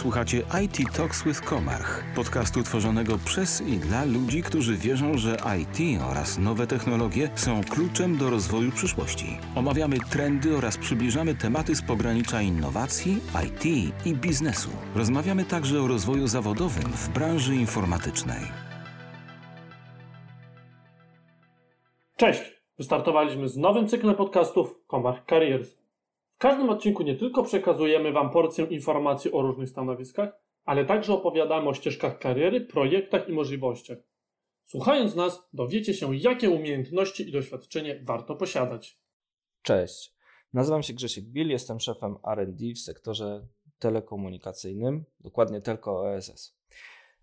Słuchacie IT Talks with Komarch, podcastu tworzonego przez i dla ludzi, którzy wierzą, że IT oraz nowe technologie są kluczem do rozwoju przyszłości. Omawiamy trendy oraz przybliżamy tematy z pogranicza innowacji, IT i biznesu. Rozmawiamy także o rozwoju zawodowym w branży informatycznej. Cześć! Wystartowaliśmy z nowym cyklem podcastów Komarch Careers. W każdym odcinku nie tylko przekazujemy Wam porcję informacji o różnych stanowiskach, ale także opowiadamy o ścieżkach kariery, projektach i możliwościach. Słuchając nas, dowiecie się, jakie umiejętności i doświadczenie warto posiadać. Cześć, nazywam się Grzesiek Bill, jestem szefem R&D w sektorze telekomunikacyjnym, dokładnie Telco OSS.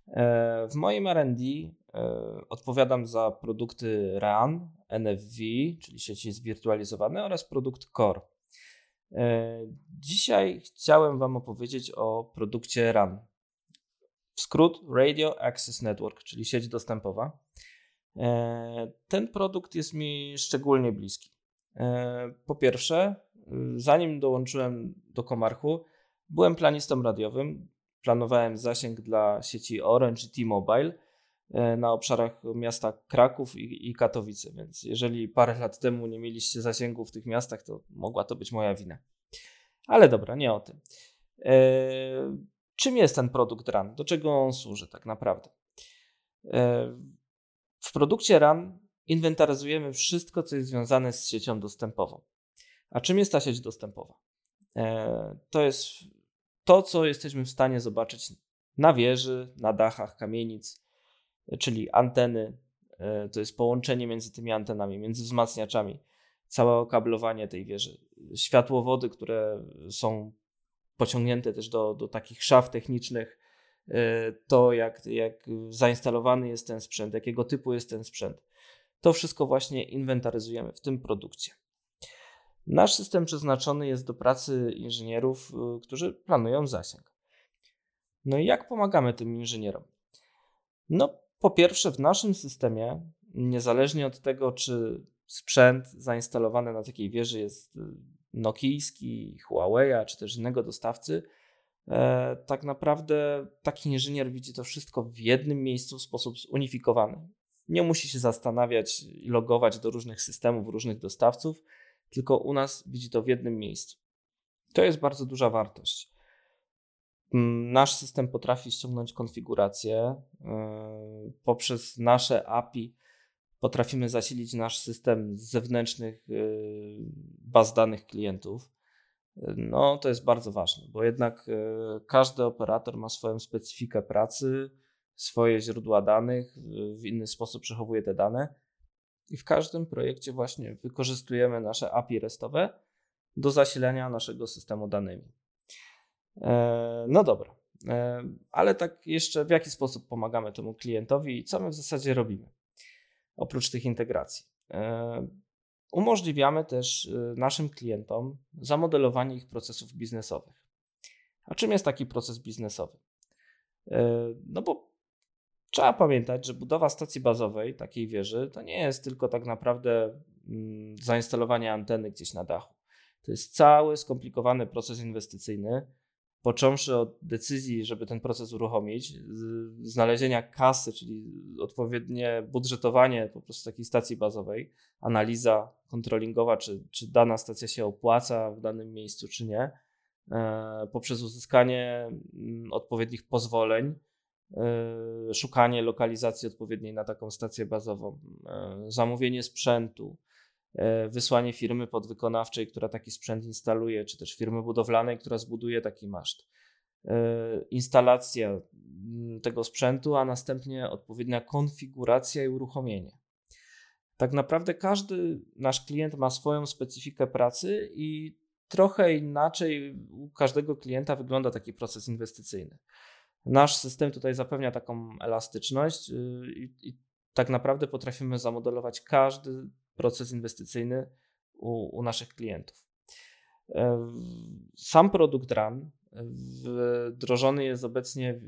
E, w moim R&D e, odpowiadam za produkty RAN, NFV, czyli sieci zwirtualizowane oraz produkt Core. E, dzisiaj chciałem Wam opowiedzieć o produkcie RAN. W skrót Radio Access Network, czyli sieć dostępowa. E, ten produkt jest mi szczególnie bliski. E, po pierwsze, zanim dołączyłem do Komarchu, byłem planistą radiowym. Planowałem zasięg dla sieci Orange i T-Mobile na obszarach miasta Kraków i, Katowice, więc jeżeli parę lat temu nie mieliście zasięgu w tych miastach, to mogła to być moja wina. Ale dobra, nie o tym. E, czym jest ten produkt RAN? Do czego on służy tak naprawdę? E, w produkcie RAN inwentaryzujemy wszystko, co jest związane z siecią dostępową. A czym jest ta sieć dostępowa? E, to jest to, co jesteśmy w stanie zobaczyć na wieży, na dachach kamienic, czyli anteny. To jest połączenie między tymi antenami, między wzmacniaczami, całe okablowanie tej wieży, światłowody, które są pociągnięte też do, do takich szaf technicznych, e, to jak, jak zainstalowany jest ten sprzęt, jakiego typu jest ten sprzęt. To wszystko właśnie inwentaryzujemy w tym produkcie. Nasz system przeznaczony jest do pracy inżynierów, e, którzy planują zasięg. No i jak pomagamy tym inżynierom? No, po pierwsze, w naszym systemie, niezależnie od tego, czy sprzęt zainstalowany na takiej wieży jest y, nokijski, Huawei, czy też innego dostawcy, e, tak naprawdę taki inżynier widzi to wszystko w jednym miejscu w sposób zunifikowany. Nie musi się zastanawiać i logować do różnych systemów, różnych dostawców, tylko u nas widzi to w jednym miejscu. To jest bardzo duża wartość. Nasz system potrafi ściągnąć konfigurację e, poprzez nasze API potrafimy zasilić nasz system z zewnętrznych y, baz danych klientów. No, to jest bardzo ważne, bo jednak y, każdy operator ma swoją specyfikę pracy, swoje źródła danych, w inny sposób przechowuje te dane. I w każdym projekcie właśnie wykorzystujemy nasze API RESTowe do zasilania naszego systemu danymi. E, no dobra, e, ale tak jeszcze w jaki sposób pomagamy temu klientowi i co my w zasadzie robimy? oprócz tych integracji. E, umożliwiamy też naszym klientom zamodelowanie ich procesów biznesowych. A czym jest taki proces biznesowy? No bo trzeba pamiętać, że budowa stacji bazowej, takiej wieży, to nie jest tylko tak naprawdę mm, zainstalowanie anteny gdzieś na dachu. To jest cały skomplikowany proces inwestycyjny, począwszy od decyzji, żeby ten proces uruchomić, znalezienia kasy, czyli odpowiednie budżetowanie po prostu takiej stacji bazowej, analiza kontrolingowa, czy, czy dana stacja się opłaca w danym miejscu, czy nie, e, poprzez uzyskanie mm, odpowiednich pozwoleń, e, szukanie lokalizacji odpowiedniej na taką stację bazową, e, zamówienie sprzętu, wysłanie firmy podwykonawczej, która taki sprzęt instaluje, czy też firmy budowlanej, która zbuduje taki maszt. E, instalacja mm, tego sprzętu, a następnie odpowiednia konfiguracja i uruchomienie. Tak naprawdę każdy nasz klient ma swoją specyfikę pracy i trochę inaczej u każdego klienta wygląda taki proces inwestycyjny. Nasz system tutaj zapewnia taką elastyczność y, i, i tak naprawdę potrafimy zamodelować każdy proces inwestycyjny u, u naszych klientów. E, sam produkt RAN wdrożony jest obecnie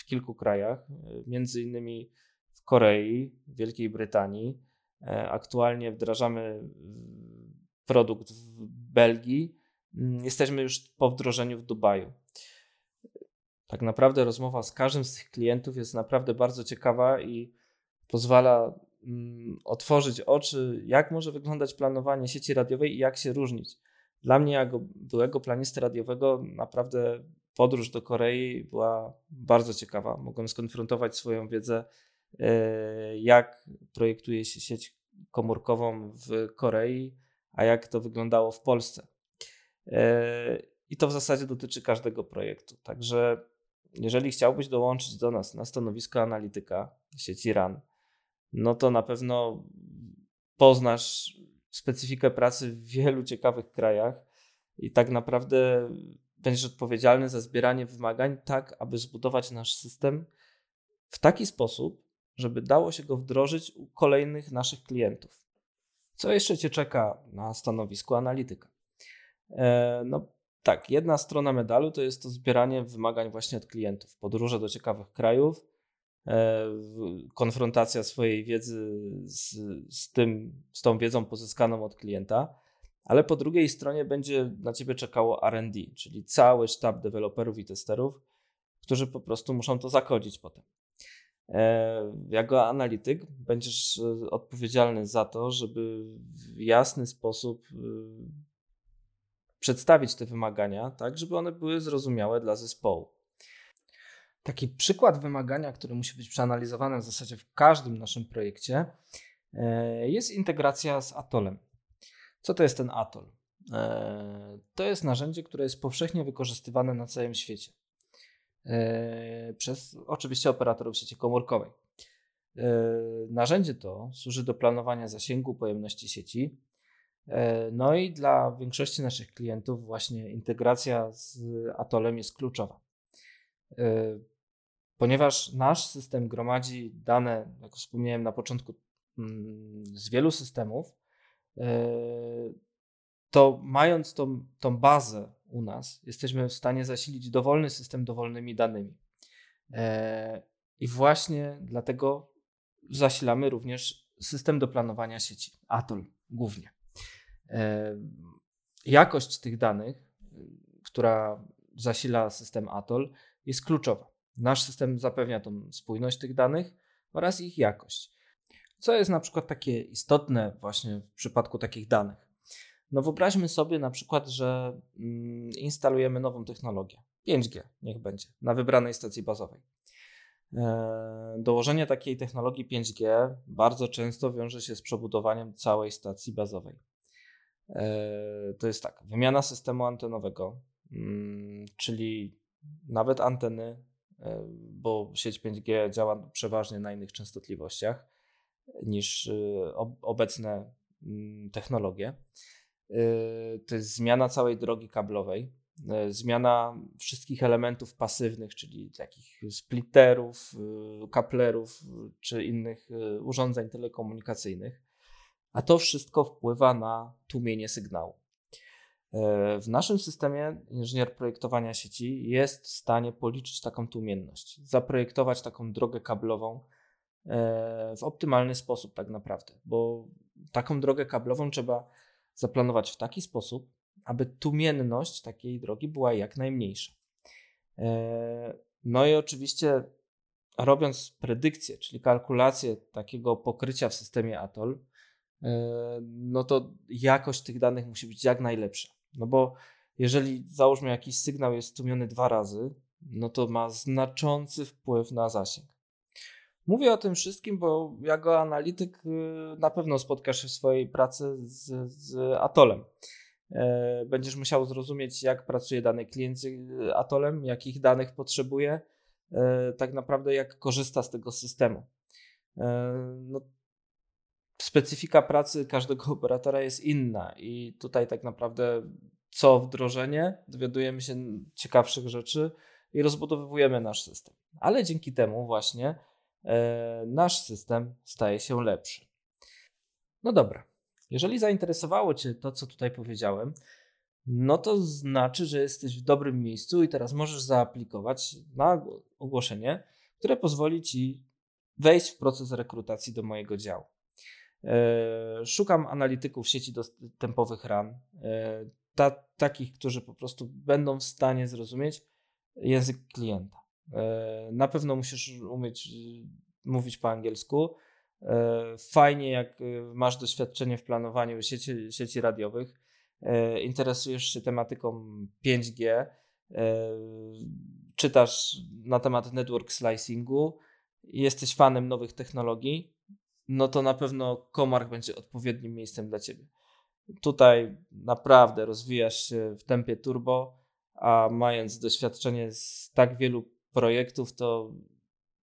w kilku krajach, między innymi w Korei, Wielkiej Brytanii. E, aktualnie wdrażamy produkt w Belgii. Jesteśmy już po wdrożeniu w Dubaju. Tak naprawdę rozmowa z każdym z tych klientów jest naprawdę bardzo ciekawa i pozwala mm, otworzyć oczy, jak może wyglądać planowanie sieci radiowej i jak się różnić. Dla mnie, jako byłego planisty radiowego, naprawdę podróż do Korei była bardzo ciekawa. Mogłem skonfrontować swoją wiedzę, e, jak projektuje się sieć komórkową w Korei, a jak to wyglądało w Polsce. E, I to w zasadzie dotyczy każdego projektu. Także jeżeli chciałbyś dołączyć do nas na stanowisko analityka sieci RAN, no to na pewno poznasz specyfikę pracy w wielu ciekawych krajach i tak naprawdę będziesz odpowiedzialny za zbieranie wymagań, tak aby zbudować nasz system w taki sposób, żeby dało się go wdrożyć u kolejnych naszych klientów. Co jeszcze Cię czeka na stanowisku analityka? E, no tak, jedna strona medalu to jest to zbieranie wymagań właśnie od klientów, podróże do ciekawych krajów, konfrontacja swojej wiedzy z, z, tym, z tą wiedzą pozyskaną od klienta, ale po drugiej stronie będzie na ciebie czekało RD, czyli cały sztab deweloperów i testerów, którzy po prostu muszą to zakodzić potem. E, jako analityk będziesz e, odpowiedzialny za to, żeby w jasny sposób e, przedstawić te wymagania, tak, żeby one były zrozumiałe dla zespołu. Taki przykład wymagania, który musi być przeanalizowany w zasadzie w każdym naszym projekcie, jest integracja z Atolem. Co to jest ten Atol? To jest narzędzie, które jest powszechnie wykorzystywane na całym świecie. E, przez oczywiście operatorów sieci komórkowej. E, narzędzie to służy do planowania zasięgu pojemności sieci. E, no i dla większości naszych klientów właśnie integracja z Atolem jest kluczowa. Ponieważ nasz system gromadzi dane, jak wspomniałem na początku, mm, z wielu systemów, to mając tą, tą bazę u nas, jesteśmy w stanie zasilić dowolny system dowolnymi danymi. E, I właśnie dlatego zasilamy również system do planowania sieci, ATOL głównie. E, jakość tych danych, która zasila system ATOL, jest kluczowa. Nasz system zapewnia tą spójność tych danych oraz ich jakość. Co jest na przykład takie istotne właśnie w przypadku takich danych? No wyobraźmy sobie na przykład, że mm, instalujemy nową technologię, 5G niech będzie, na wybranej stacji bazowej. E, dołożenie takiej technologii 5G bardzo często wiąże się z przebudowaniem całej stacji bazowej. E, to jest tak, wymiana systemu antenowego, mm, czyli nawet anteny, bo sieć 5G działa przeważnie na innych częstotliwościach niż obecne mm, technologie. Y, to jest zmiana całej drogi kablowej, zmiana wszystkich elementów pasywnych, czyli takich splitterów, kaplerów czy innych urządzeń telekomunikacyjnych, a to wszystko wpływa na tłumienie sygnału. W naszym systemie inżynier projektowania sieci jest w stanie policzyć taką tłumienność, zaprojektować taką drogę kablową w optymalny sposób, tak naprawdę, bo taką drogę kablową trzeba zaplanować w taki sposób, aby tłumienność takiej drogi była jak najmniejsza. E, no i oczywiście robiąc predykcję, czyli kalkulację takiego pokrycia w systemie ATOL, e, no to jakość tych danych musi być jak najlepsza. No bo jeżeli załóżmy jakiś sygnał jest tłumiony dwa razy, no to ma znaczący wpływ na zasięg. Mówię o tym wszystkim, bo jako analityk y, na pewno spotkasz się w swojej pracy z, z Atolem. E, będziesz musiał zrozumieć, jak pracuje dany klient z Atolem, jakich danych potrzebuje, e, tak naprawdę jak korzysta z tego systemu. E, no, specyfika pracy każdego operatora jest inna i tutaj tak naprawdę co wdrożenie dowiadujemy się ciekawszych rzeczy i rozbudowujemy nasz system. Ale dzięki temu właśnie E, nasz system staje się lepszy. No dobra, jeżeli zainteresowało Cię to, co tutaj powiedziałem, no to znaczy, że jesteś w dobrym miejscu i teraz możesz zaaplikować na ogłoszenie, które pozwoli Ci wejść w proces rekrutacji do mojego działu. E, szukam analityków sieci dostępowych RAN, e, ta, takich, którzy po prostu będą w stanie zrozumieć język klienta. E, na pewno musisz umieć mówić po angielsku. Fajnie, jak masz doświadczenie w planowaniu sieci, sieci radiowych, interesujesz się tematyką 5G, czytasz na temat network slicingu, jesteś fanem nowych technologii, no to na pewno Komarch będzie odpowiednim miejscem dla ciebie. Tutaj naprawdę rozwijasz się w tempie turbo, a mając doświadczenie z tak wielu projektów, to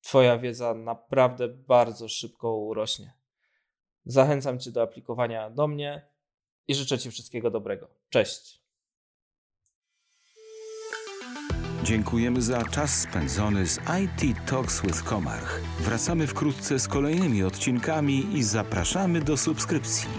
Twoja wiedza naprawdę bardzo szybko urośnie. Zachęcam Cię do aplikowania do mnie i życzę Ci wszystkiego dobrego. Cześć! Dziękujemy za czas spędzony z IT Talks with Komarch. Wracamy wkrótce z kolejnymi odcinkami i zapraszamy do subskrypcji.